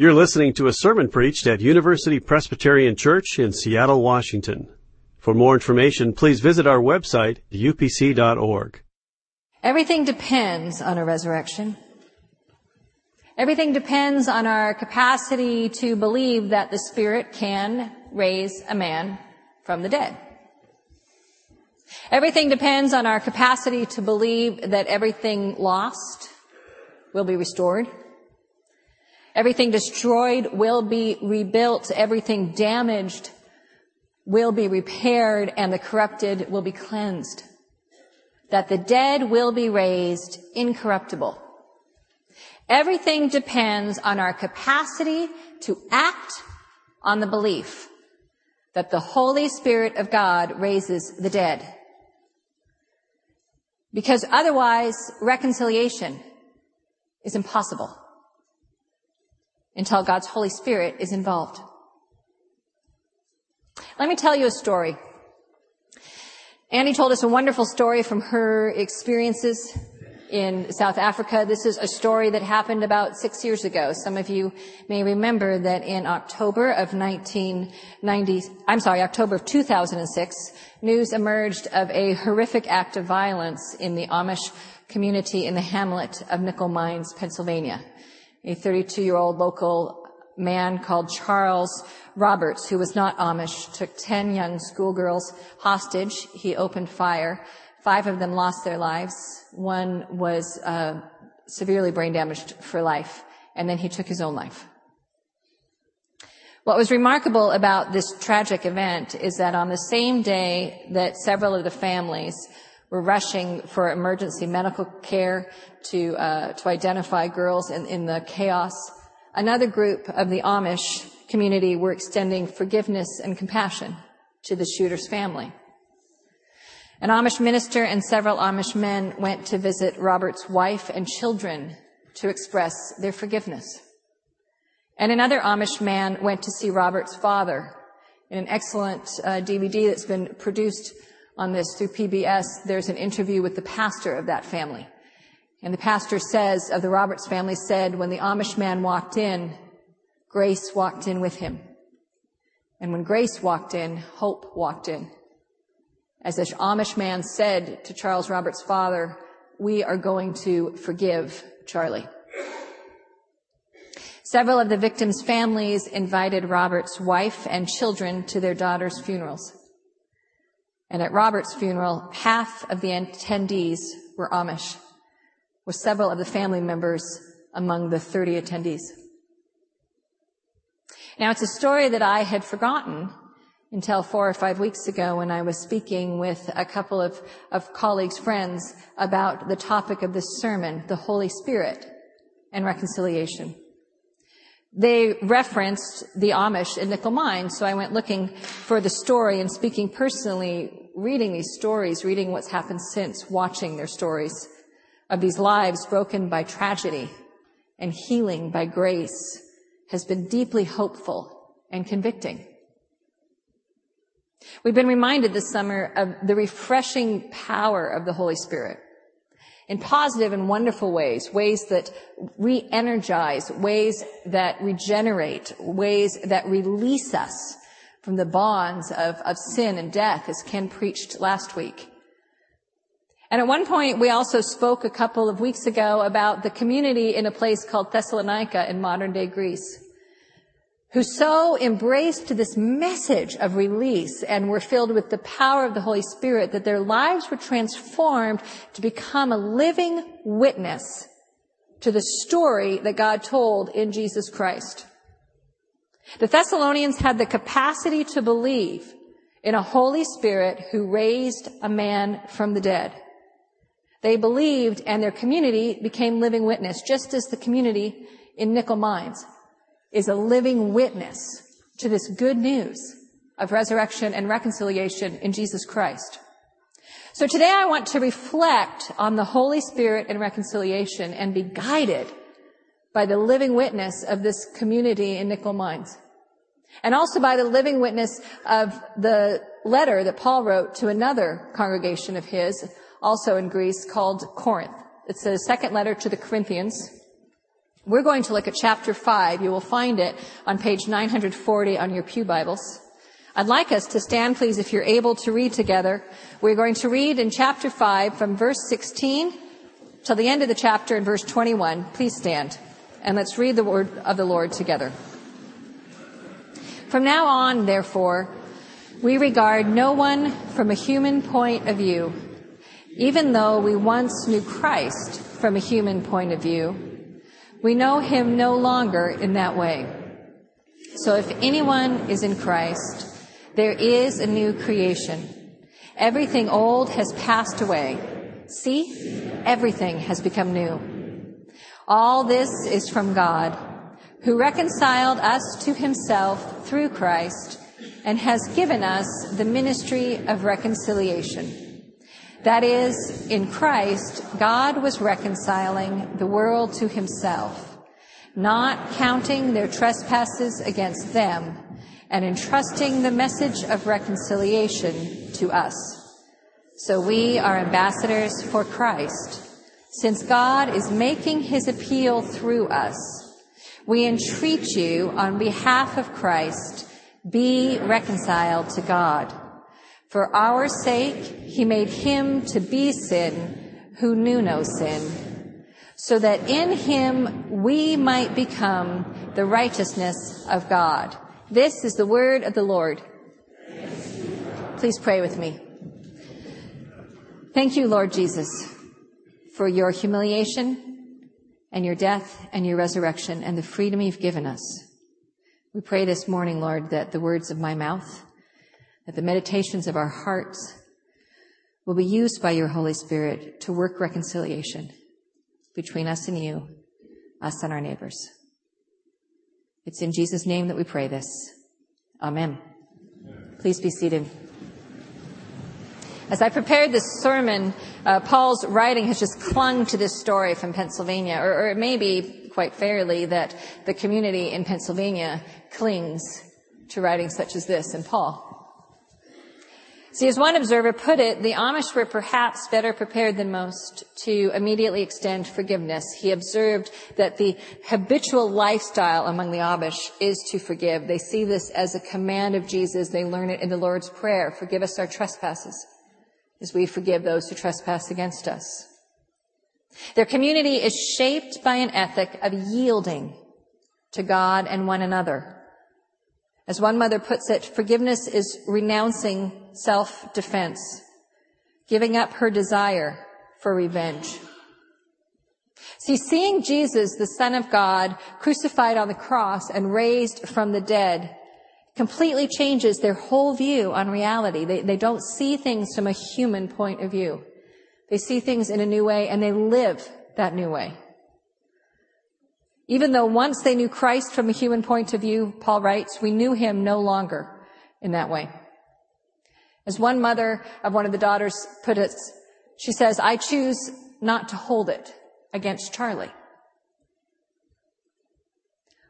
You're listening to a sermon preached at University Presbyterian Church in Seattle, Washington. For more information, please visit our website, upc.org. Everything depends on a resurrection. Everything depends on our capacity to believe that the Spirit can raise a man from the dead. Everything depends on our capacity to believe that everything lost will be restored. Everything destroyed will be rebuilt. Everything damaged will be repaired and the corrupted will be cleansed. That the dead will be raised incorruptible. Everything depends on our capacity to act on the belief that the Holy Spirit of God raises the dead. Because otherwise reconciliation is impossible until God's Holy Spirit is involved. Let me tell you a story. Annie told us a wonderful story from her experiences in South Africa. This is a story that happened about six years ago. Some of you may remember that in October of 1990, I'm sorry, October of 2006, news emerged of a horrific act of violence in the Amish community in the hamlet of Nickel Mines, Pennsylvania. A 32 year old local man called Charles Roberts, who was not Amish, took 10 young schoolgirls hostage. He opened fire. Five of them lost their lives. One was uh, severely brain damaged for life, and then he took his own life. What was remarkable about this tragic event is that on the same day that several of the families were rushing for emergency medical care to uh, to identify girls in, in the chaos, another group of the Amish community were extending forgiveness and compassion to the shooter's family. An Amish minister and several Amish men went to visit Robert's wife and children to express their forgiveness. And another Amish man went to see Robert's father. In an excellent uh, DVD that's been produced on this through PBS, there's an interview with the pastor of that family. And the pastor says of the Roberts family said, when the Amish man walked in, Grace walked in with him. And when Grace walked in, hope walked in. As the Amish man said to Charles Roberts' father, we are going to forgive Charlie. Several of the victims' families invited Robert's wife and children to their daughter's funerals. And at Robert's funeral, half of the attendees were Amish, with several of the family members among the 30 attendees. Now, it's a story that I had forgotten until four or five weeks ago when I was speaking with a couple of, of colleagues, friends, about the topic of this sermon, the Holy Spirit and reconciliation. They referenced the Amish in Nickel Mines, so I went looking for the story and speaking personally, reading these stories, reading what's happened since, watching their stories of these lives broken by tragedy and healing by grace has been deeply hopeful and convicting. We've been reminded this summer of the refreshing power of the Holy Spirit in positive and wonderful ways, ways that re-energize, ways that regenerate, ways that release us from the bonds of, of sin and death, as Ken preached last week. And at one point, we also spoke a couple of weeks ago about the community in a place called Thessalonica in modern day Greece who so embraced this message of release and were filled with the power of the Holy Spirit that their lives were transformed to become a living witness to the story that God told in Jesus Christ. The Thessalonians had the capacity to believe in a Holy Spirit who raised a man from the dead. They believed and their community became living witness, just as the community in Nickel Mines is a living witness to this good news of resurrection and reconciliation in Jesus Christ. So today I want to reflect on the Holy Spirit and reconciliation and be guided by the living witness of this community in Nickel Mines. And also by the living witness of the letter that Paul wrote to another congregation of his, also in Greece, called Corinth. It's a second letter to the Corinthians We're going to look at chapter 5. You will find it on page 940 on your Pew Bibles. I'd like us to stand, please, if you're able to read together. We're going to read in chapter 5 from verse 16 till the end of the chapter in verse 21. Please stand and let's read the word of the Lord together. From now on, therefore, we regard no one from a human point of view, even though we once knew Christ from a human point of view. We know him no longer in that way. So if anyone is in Christ, there is a new creation. Everything old has passed away. See, everything has become new. All this is from God, who reconciled us to himself through Christ and has given us the ministry of reconciliation. That is, in Christ, God was reconciling the world to himself, not counting their trespasses against them, and entrusting the message of reconciliation to us. So we are ambassadors for Christ. Since God is making his appeal through us, we entreat you on behalf of Christ, be reconciled to God. For our sake, he made him to be sin who knew no sin, so that in him we might become the righteousness of God. This is the word of the Lord. Please pray with me. Thank you, Lord Jesus, for your humiliation and your death and your resurrection and the freedom you've given us. We pray this morning, Lord, that the words of my mouth that the meditations of our hearts will be used by your Holy Spirit to work reconciliation between us and you, us and our neighbors. It's in Jesus' name that we pray this. Amen. Please be seated. As I prepared this sermon, uh, Paul's writing has just clung to this story from Pennsylvania, or, or it may be quite fairly that the community in Pennsylvania clings to writing such as this in Paul. See, as one observer put it, the Amish were perhaps better prepared than most to immediately extend forgiveness. He observed that the habitual lifestyle among the Amish is to forgive. They see this as a command of Jesus. They learn it in the Lord's Prayer. Forgive us our trespasses as we forgive those who trespass against us. Their community is shaped by an ethic of yielding to God and one another. As one mother puts it, forgiveness is renouncing self-defense, giving up her desire for revenge. See, seeing Jesus, the Son of God, crucified on the cross and raised from the dead completely changes their whole view on reality. They, they don't see things from a human point of view. They see things in a new way and they live that new way. Even though once they knew Christ from a human point of view, Paul writes, we knew him no longer in that way. As one mother of one of the daughters put it, she says, I choose not to hold it against Charlie.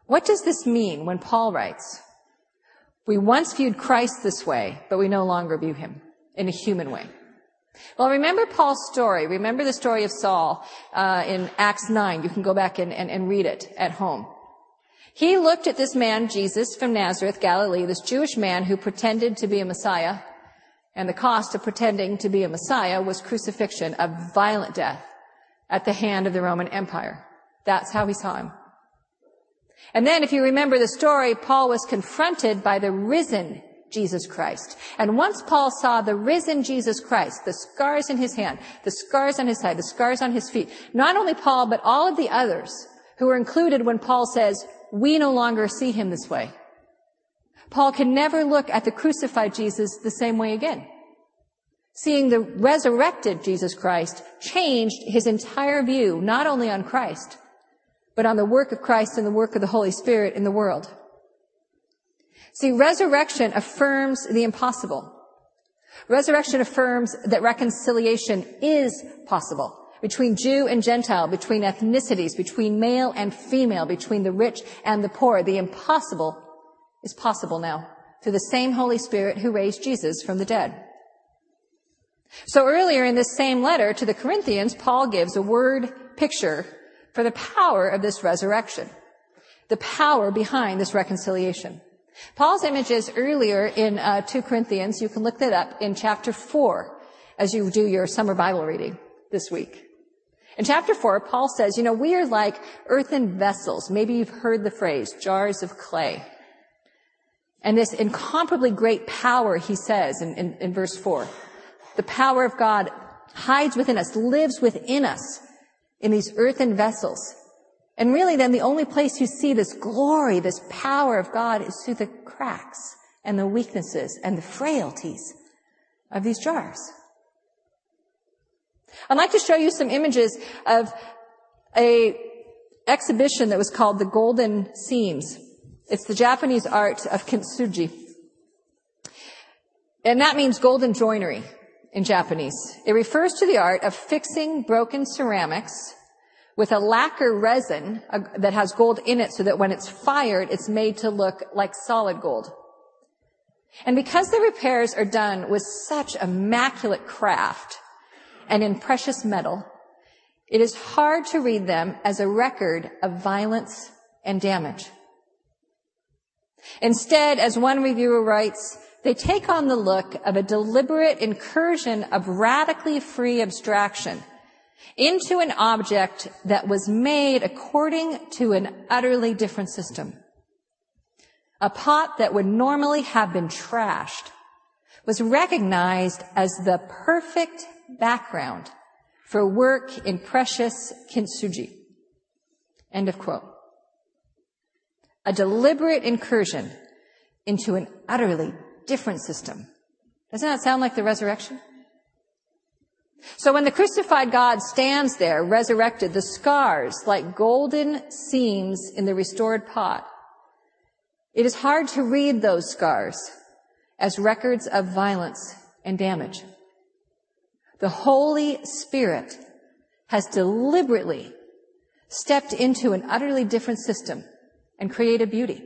What does this mean when Paul writes, we once viewed Christ this way, but we no longer view him in a human way? Well, remember Paul's story. Remember the story of Saul uh, in Acts 9. You can go back and, and, and read it at home. He looked at this man, Jesus from Nazareth, Galilee, this Jewish man who pretended to be a Messiah, and the cost of pretending to be a Messiah was crucifixion, a violent death at the hand of the Roman Empire. That's how he saw him. And then, if you remember the story, Paul was confronted by the risen Jesus Christ. And once Paul saw the risen Jesus Christ, the scars in his hand, the scars on his side, the scars on his feet, not only Paul, but all of the others who were included when Paul says, we no longer see him this way. Paul can never look at the crucified Jesus the same way again. Seeing the resurrected Jesus Christ changed his entire view, not only on Christ, but on the work of Christ and the work of the Holy Spirit in the world. See, resurrection affirms the impossible. Resurrection affirms that reconciliation is possible between Jew and Gentile, between ethnicities, between male and female, between the rich and the poor. The impossible is possible now through the same Holy Spirit who raised Jesus from the dead. So earlier in this same letter to the Corinthians, Paul gives a word picture for the power of this resurrection, the power behind this reconciliation. Paul's images earlier in uh, 2 Corinthians, you can look that up in chapter 4 as you do your summer Bible reading this week. In chapter 4, Paul says, you know, we are like earthen vessels. Maybe you've heard the phrase, jars of clay. And this incomparably great power, he says in, in, in verse 4, the power of God hides within us, lives within us in these earthen vessels. And really then the only place you see this glory, this power of God is through the cracks and the weaknesses and the frailties of these jars. I'd like to show you some images of a exhibition that was called the Golden Seams. It's the Japanese art of kintsugi. And that means golden joinery in Japanese. It refers to the art of fixing broken ceramics with a lacquer resin uh, that has gold in it so that when it's fired, it's made to look like solid gold. And because the repairs are done with such immaculate craft and in precious metal, it is hard to read them as a record of violence and damage. Instead, as one reviewer writes, they take on the look of a deliberate incursion of radically free abstraction into an object that was made according to an utterly different system. A pot that would normally have been trashed was recognized as the perfect background for work in precious kintsugi. End of quote. A deliberate incursion into an utterly different system. Doesn't that sound like the resurrection? So when the crucified God stands there, resurrected, the scars, like golden seams in the restored pot, it is hard to read those scars as records of violence and damage. The Holy Spirit has deliberately stepped into an utterly different system and created beauty.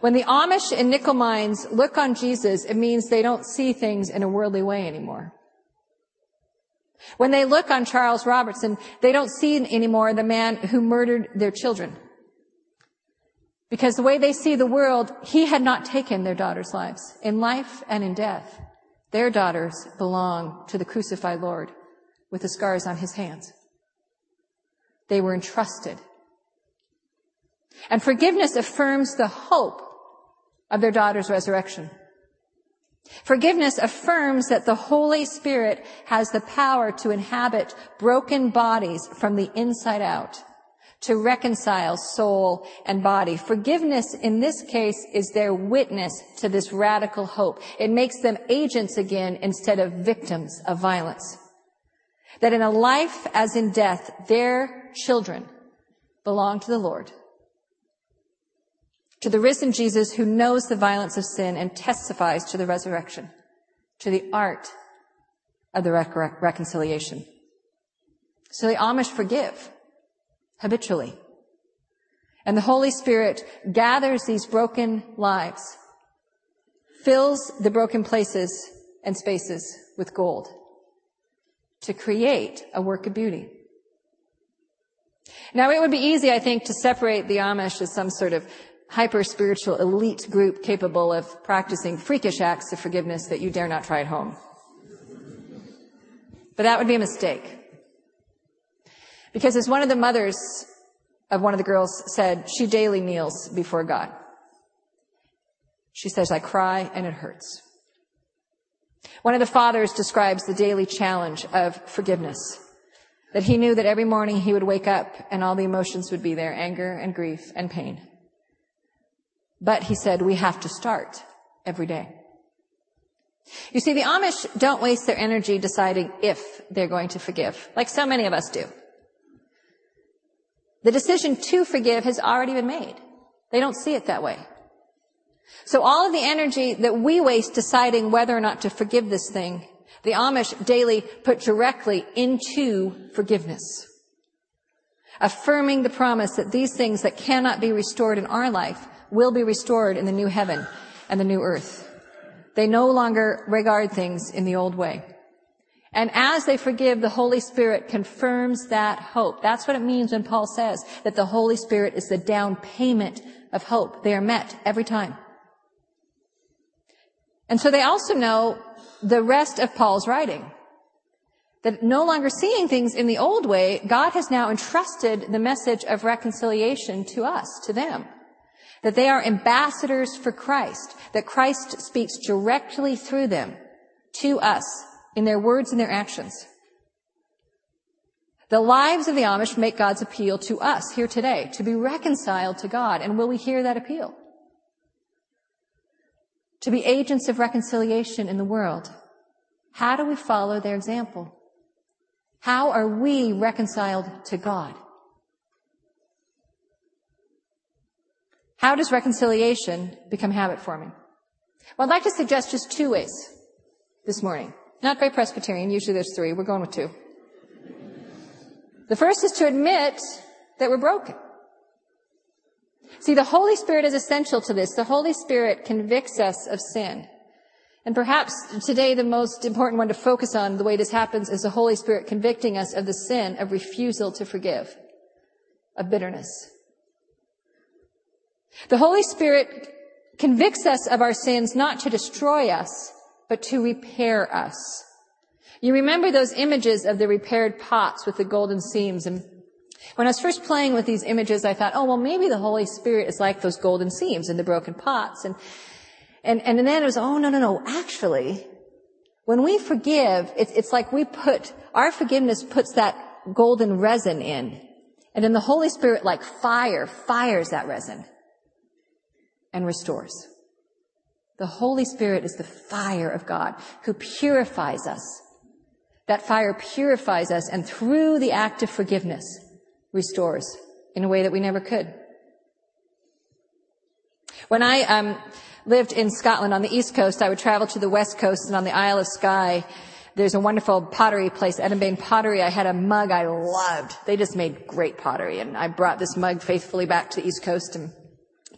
When the Amish and nickel mines look on Jesus, it means they don't see things in a worldly way anymore. When they look on Charles Robertson, they don't see anymore the man who murdered their children. Because the way they see the world, he had not taken their daughters' lives in life and in death. Their daughters belong to the crucified Lord with the scars on his hands. They were entrusted. And forgiveness affirms the hope of their daughter's resurrection. Forgiveness affirms that the Holy Spirit has the power to inhabit broken bodies from the inside out, to reconcile soul and body. Forgiveness in this case is their witness to this radical hope. It makes them agents again instead of victims of violence. That in a life as in death, their children belong to the Lord to the risen Jesus who knows the violence of sin and testifies to the resurrection, to the art of the rec- reconciliation. So the Amish forgive habitually. And the Holy Spirit gathers these broken lives, fills the broken places and spaces with gold to create a work of beauty. Now it would be easy, I think, to separate the Amish as some sort of hyper spiritual elite group capable of practicing freakish acts of forgiveness that you dare not try at home. But that would be a mistake. Because as one of the mothers of one of the girls said, she daily kneels before God. She says, I cry and it hurts. One of the fathers describes the daily challenge of forgiveness. That he knew that every morning he would wake up and all the emotions would be there, anger and grief and pain. But he said, we have to start every day. You see, the Amish don't waste their energy deciding if they're going to forgive, like so many of us do. The decision to forgive has already been made. They don't see it that way. So all of the energy that we waste deciding whether or not to forgive this thing, the Amish daily put directly into forgiveness. Affirming the promise that these things that cannot be restored in our life will be restored in the new heaven and the new earth. They no longer regard things in the old way. And as they forgive, the Holy Spirit confirms that hope. That's what it means when Paul says that the Holy Spirit is the down payment of hope. They are met every time. And so they also know the rest of Paul's writing. That no longer seeing things in the old way, God has now entrusted the message of reconciliation to us, to them. That they are ambassadors for Christ, that Christ speaks directly through them to us in their words and their actions. The lives of the Amish make God's appeal to us here today, to be reconciled to God. And will we hear that appeal? To be agents of reconciliation in the world. How do we follow their example? How are we reconciled to God? How does reconciliation become habit forming? Well, I'd like to suggest just two ways this morning. Not very Presbyterian. Usually there's three. We're going with two. The first is to admit that we're broken. See, the Holy Spirit is essential to this. The Holy Spirit convicts us of sin. And perhaps today the most important one to focus on the way this happens is the Holy Spirit convicting us of the sin of refusal to forgive, of bitterness. The Holy Spirit convicts us of our sins not to destroy us, but to repair us. You remember those images of the repaired pots with the golden seams and when I was first playing with these images, I thought, oh, well, maybe the Holy Spirit is like those golden seams in the broken pots. And, and, and then it was, oh, no, no, no. Actually, when we forgive, it's, it's like we put, our forgiveness puts that golden resin in. And then the Holy Spirit, like fire, fires that resin and restores. The Holy Spirit is the fire of God who purifies us. That fire purifies us and through the act of forgiveness restores in a way that we never could. When I um, lived in Scotland on the east coast, I would travel to the west coast and on the Isle of Skye. There's a wonderful pottery place, Edinbane Pottery. I had a mug I loved. They just made great pottery, and I brought this mug faithfully back to the east coast and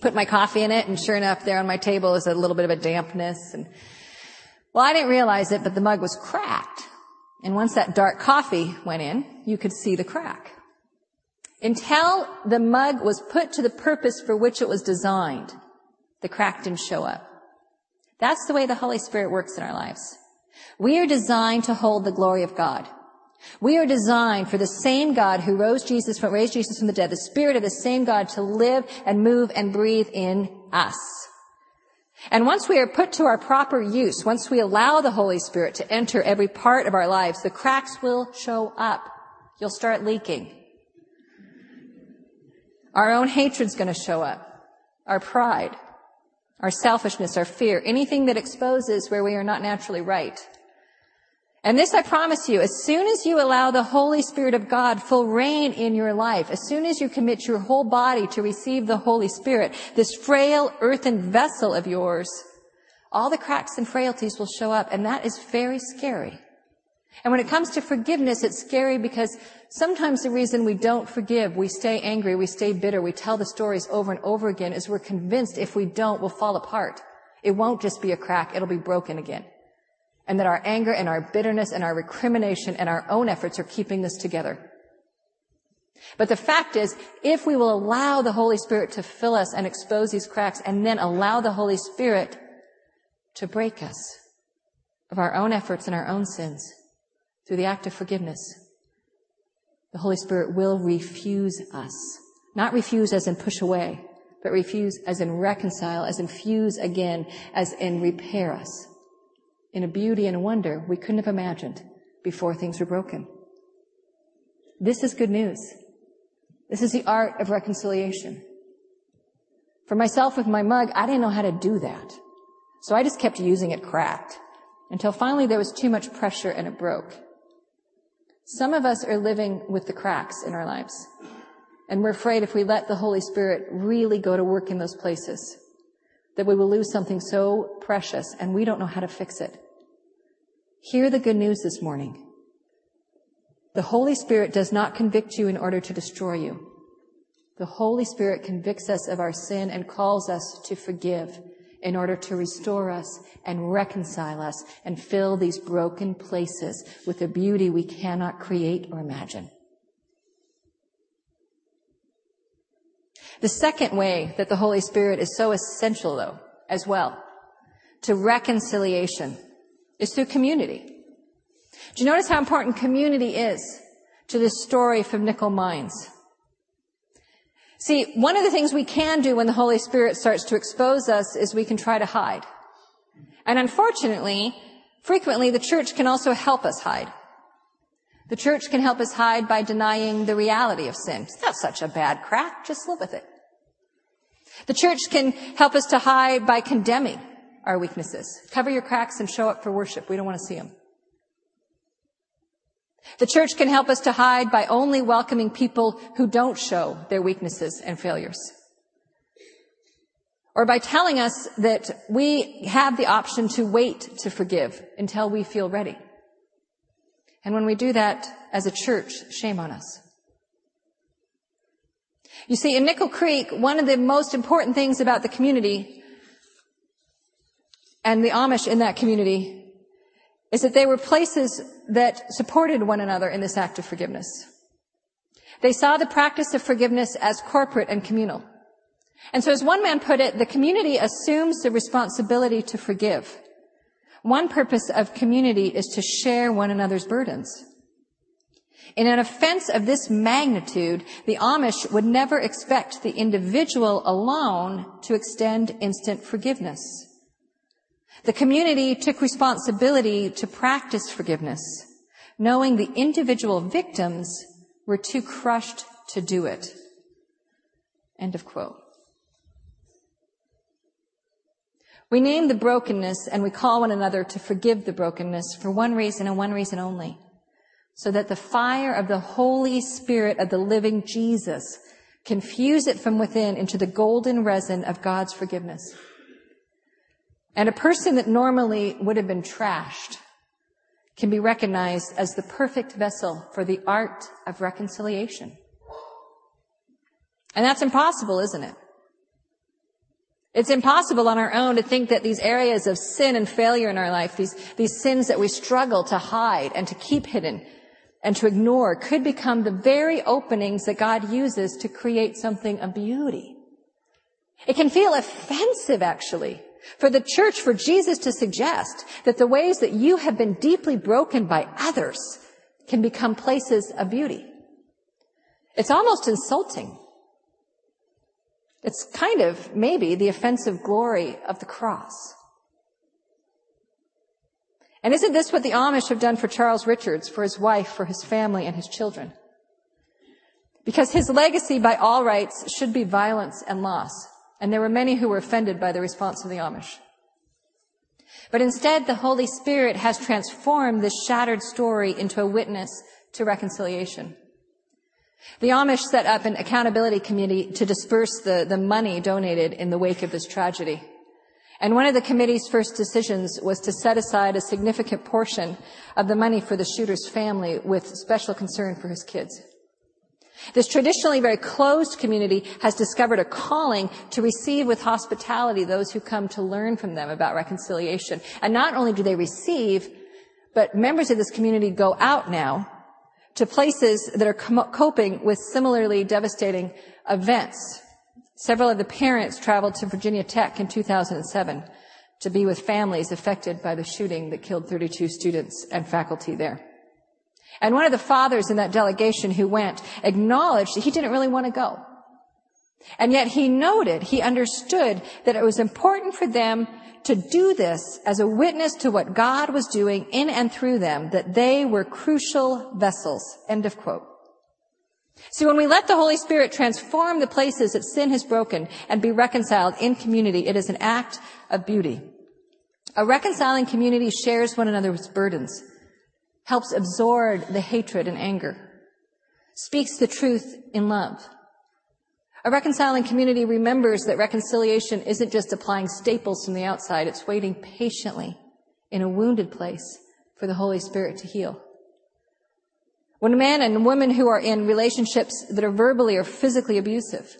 put my coffee in it, and sure enough, there on my table is a little bit of a dampness. And well, I didn't realize it, but the mug was cracked. And once that dark coffee went in, you could see the crack. Until the mug was put to the purpose for which it was designed, the crack didn't show up. That's the way the Holy Spirit works in our lives. We are designed to hold the glory of God. We are designed for the same God who rose Jesus from, raised Jesus from the dead, the Spirit of the same God to live and move and breathe in us. And once we are put to our proper use, once we allow the Holy Spirit to enter every part of our lives, the cracks will show up. You'll start leaking. Our own hatred's going to show up. Our pride, our selfishness, our fear, anything that exposes where we are not naturally right. And this I promise you, as soon as you allow the Holy Spirit of God full reign in your life, as soon as you commit your whole body to receive the Holy Spirit, this frail earthen vessel of yours, all the cracks and frailties will show up, and that is very scary. And when it comes to forgiveness, it's scary because sometimes the reason we don't forgive, we stay angry, we stay bitter, we tell the stories over and over again is we're convinced if we don't, we'll fall apart. It won't just be a crack, it'll be broken again. And that our anger and our bitterness and our recrimination and our own efforts are keeping this together. But the fact is, if we will allow the Holy Spirit to fill us and expose these cracks and then allow the Holy Spirit to break us of our own efforts and our own sins, through the act of forgiveness, the Holy Spirit will refuse us. Not refuse as in push away, but refuse as in reconcile, as in fuse again, as in repair us in a beauty and a wonder we couldn't have imagined before things were broken. This is good news. This is the art of reconciliation. For myself with my mug, I didn't know how to do that. So I just kept using it cracked until finally there was too much pressure and it broke. Some of us are living with the cracks in our lives. And we're afraid if we let the Holy Spirit really go to work in those places, that we will lose something so precious and we don't know how to fix it. Hear the good news this morning. The Holy Spirit does not convict you in order to destroy you. The Holy Spirit convicts us of our sin and calls us to forgive in order to restore us and reconcile us and fill these broken places with a beauty we cannot create or imagine. The second way that the Holy Spirit is so essential though, as well, to reconciliation is through community. Do you notice how important community is to this story from Nickel Mines? See, one of the things we can do when the Holy Spirit starts to expose us is we can try to hide. And unfortunately, frequently the church can also help us hide. The church can help us hide by denying the reality of sin. It's not such a bad crack, just live with it. The church can help us to hide by condemning our weaknesses. Cover your cracks and show up for worship. We don't want to see them. The church can help us to hide by only welcoming people who don't show their weaknesses and failures. Or by telling us that we have the option to wait to forgive until we feel ready. And when we do that as a church, shame on us. You see, in Nickel Creek, one of the most important things about the community and the Amish in that community is that they were places that supported one another in this act of forgiveness. They saw the practice of forgiveness as corporate and communal. And so as one man put it, the community assumes the responsibility to forgive. One purpose of community is to share one another's burdens. In an offense of this magnitude, the Amish would never expect the individual alone to extend instant forgiveness. The community took responsibility to practice forgiveness, knowing the individual victims were too crushed to do it. End of quote. We name the brokenness and we call one another to forgive the brokenness for one reason and one reason only. So that the fire of the Holy Spirit of the living Jesus can fuse it from within into the golden resin of God's forgiveness. And a person that normally would have been trashed can be recognized as the perfect vessel for the art of reconciliation. And that's impossible, isn't it? It's impossible on our own to think that these areas of sin and failure in our life, these, these sins that we struggle to hide and to keep hidden and to ignore could become the very openings that God uses to create something of beauty. It can feel offensive, actually, for the church, for Jesus to suggest that the ways that you have been deeply broken by others can become places of beauty. It's almost insulting. It's kind of maybe the offensive glory of the cross. And isn't this what the Amish have done for Charles Richards, for his wife, for his family, and his children? Because his legacy by all rights should be violence and loss. And there were many who were offended by the response of the Amish. But instead, the Holy Spirit has transformed this shattered story into a witness to reconciliation. The Amish set up an accountability committee to disperse the, the money donated in the wake of this tragedy. And one of the committee's first decisions was to set aside a significant portion of the money for the shooter's family with special concern for his kids. This traditionally very closed community has discovered a calling to receive with hospitality those who come to learn from them about reconciliation. And not only do they receive, but members of this community go out now to places that are coping with similarly devastating events. Several of the parents traveled to Virginia Tech in 2007 to be with families affected by the shooting that killed 32 students and faculty there. And one of the fathers in that delegation who went acknowledged that he didn't really want to go. And yet he noted, he understood that it was important for them to do this as a witness to what God was doing in and through them, that they were crucial vessels. End of quote. See, when we let the Holy Spirit transform the places that sin has broken and be reconciled in community, it is an act of beauty. A reconciling community shares one another's burdens helps absorb the hatred and anger, speaks the truth in love. A reconciling community remembers that reconciliation isn't just applying staples from the outside, it's waiting patiently in a wounded place for the Holy Spirit to heal. When a man and woman who are in relationships that are verbally or physically abusive,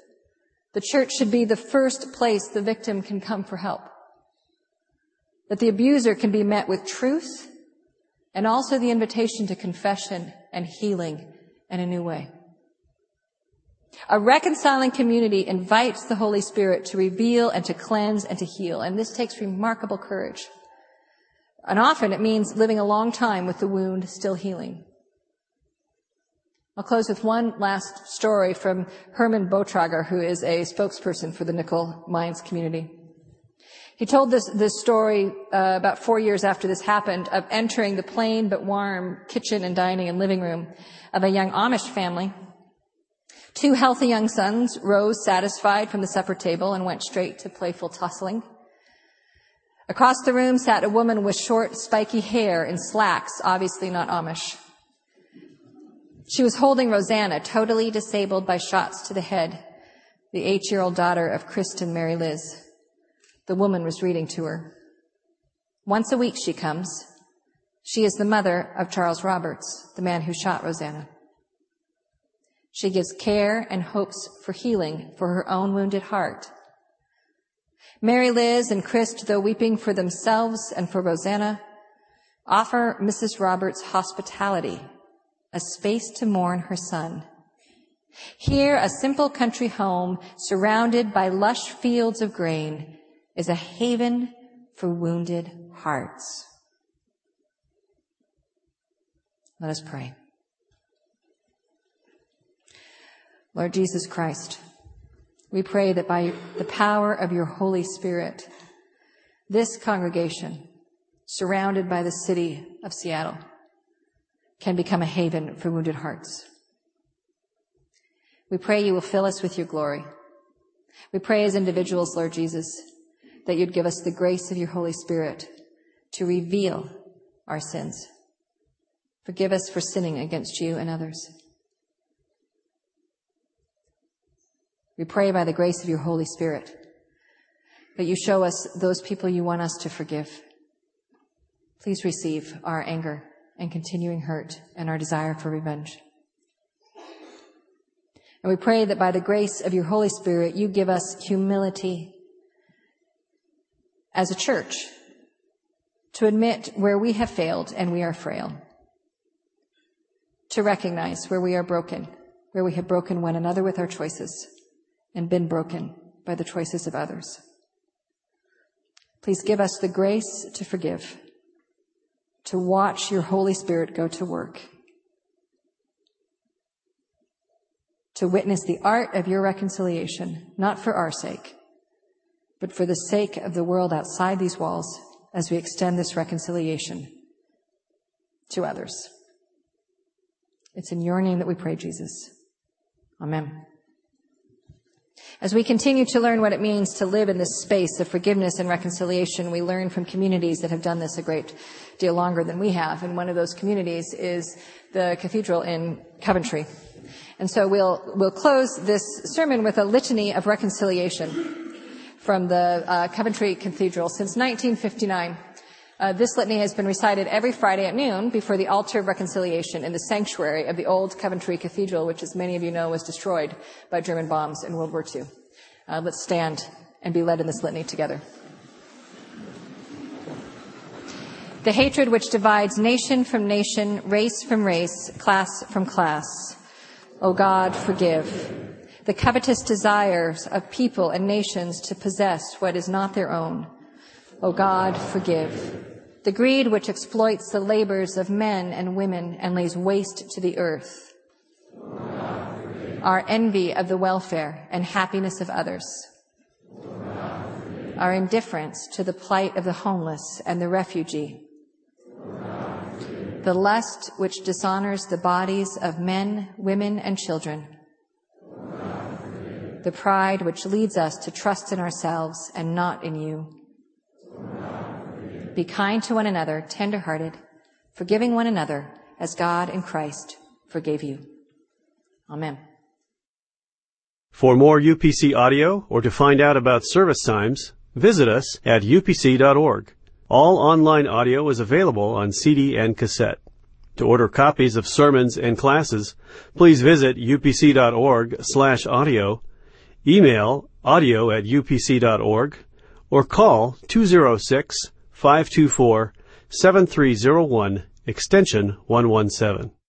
the church should be the first place the victim can come for help. That the abuser can be met with truth and also the invitation to confession and healing in a new way. A reconciling community invites the Holy Spirit to reveal and to cleanse and to heal, and this takes remarkable courage. And often it means living a long time with the wound still healing. I'll close with one last story from Herman Bontrager, who is a spokesperson for the nickel mines community. He told this, this story uh, about four years after this happened of entering the plain but warm kitchen and dining and living room of a young Amish family. Two healthy young sons rose satisfied from the supper table and went straight to playful tussling. Across the room sat a woman with short, spiky hair in slacks, obviously not Amish. She was holding Rosanna, totally disabled by shots to the head, the eight-year-old daughter of Kristen Mary Liz. The woman was reading to her. Once a week she comes. She is the mother of Charles Roberts, the man who shot Rosanna. She gives care and hopes for healing for her own wounded heart Mary Liz and Christ, though weeping for themselves and for Rosanna, offer Mrs. Roberts hospitality, a space to mourn her son. Here, a simple country home surrounded by lush fields of grain is a haven for wounded hearts. Let us pray. Lord Jesus Christ, we pray that by the power of your Holy Spirit, this congregation, surrounded by the city of Seattle, can become a haven for wounded hearts. We pray you will fill us with your glory. We pray as individuals, Lord Jesus, that you'd give us the grace of your Holy Spirit to reveal our sins. Forgive us for sinning against you and others. We pray by the grace of your Holy Spirit that you show us those people you want us to forgive. Please receive our anger and continuing hurt and our desire for revenge. And we pray that by the grace of your Holy Spirit, you give us humility as a church to admit where we have failed and we are frail, to recognize where we are broken, where we have broken one another with our choices and been broken by the choices of others. Please give us the grace to forgive, to watch your Holy Spirit go to work, to witness the art of your reconciliation, not for our sake, but for the sake of the world outside these walls as we extend this reconciliation to others. It's in your name that we pray, Jesus. Amen. As we continue to learn what it means to live in this space of forgiveness and reconciliation, we learn from communities that have done this a great deal longer than we have. And one of those communities is the cathedral in Coventry. And so we'll, we'll close this sermon with a litany of reconciliation from the uh, Coventry Cathedral since 1959. Uh, this litany has been recited every Friday at noon before the altar of reconciliation in the sanctuary of the old Coventry Cathedral, which, as many of you know, was destroyed by German bombs in World War II. Uh, let's stand and be led in this litany together. The hatred which divides nation from nation, race from race, class from class. O God, forgive the covetous desires of people and nations to possess what is not their own. O God, forgive. The greed which exploits the labors of men and women and lays waste to the earth. Our envy of the welfare and happiness of others. Our indifference to the plight of the homeless and the refugee. The lust which dishonors the bodies of men, women, and children the pride which leads us to trust in ourselves and not in you. Be kind to one another, tenderhearted, forgiving one another as God in Christ forgave you. Amen. For more UPC audio or to find out about service times, visit us at upc.org. All online audio is available on CD and cassette. To order copies of sermons and classes, please visit upc.org slash audio email audio at upc.org, or call 206 524 7301 extension 117.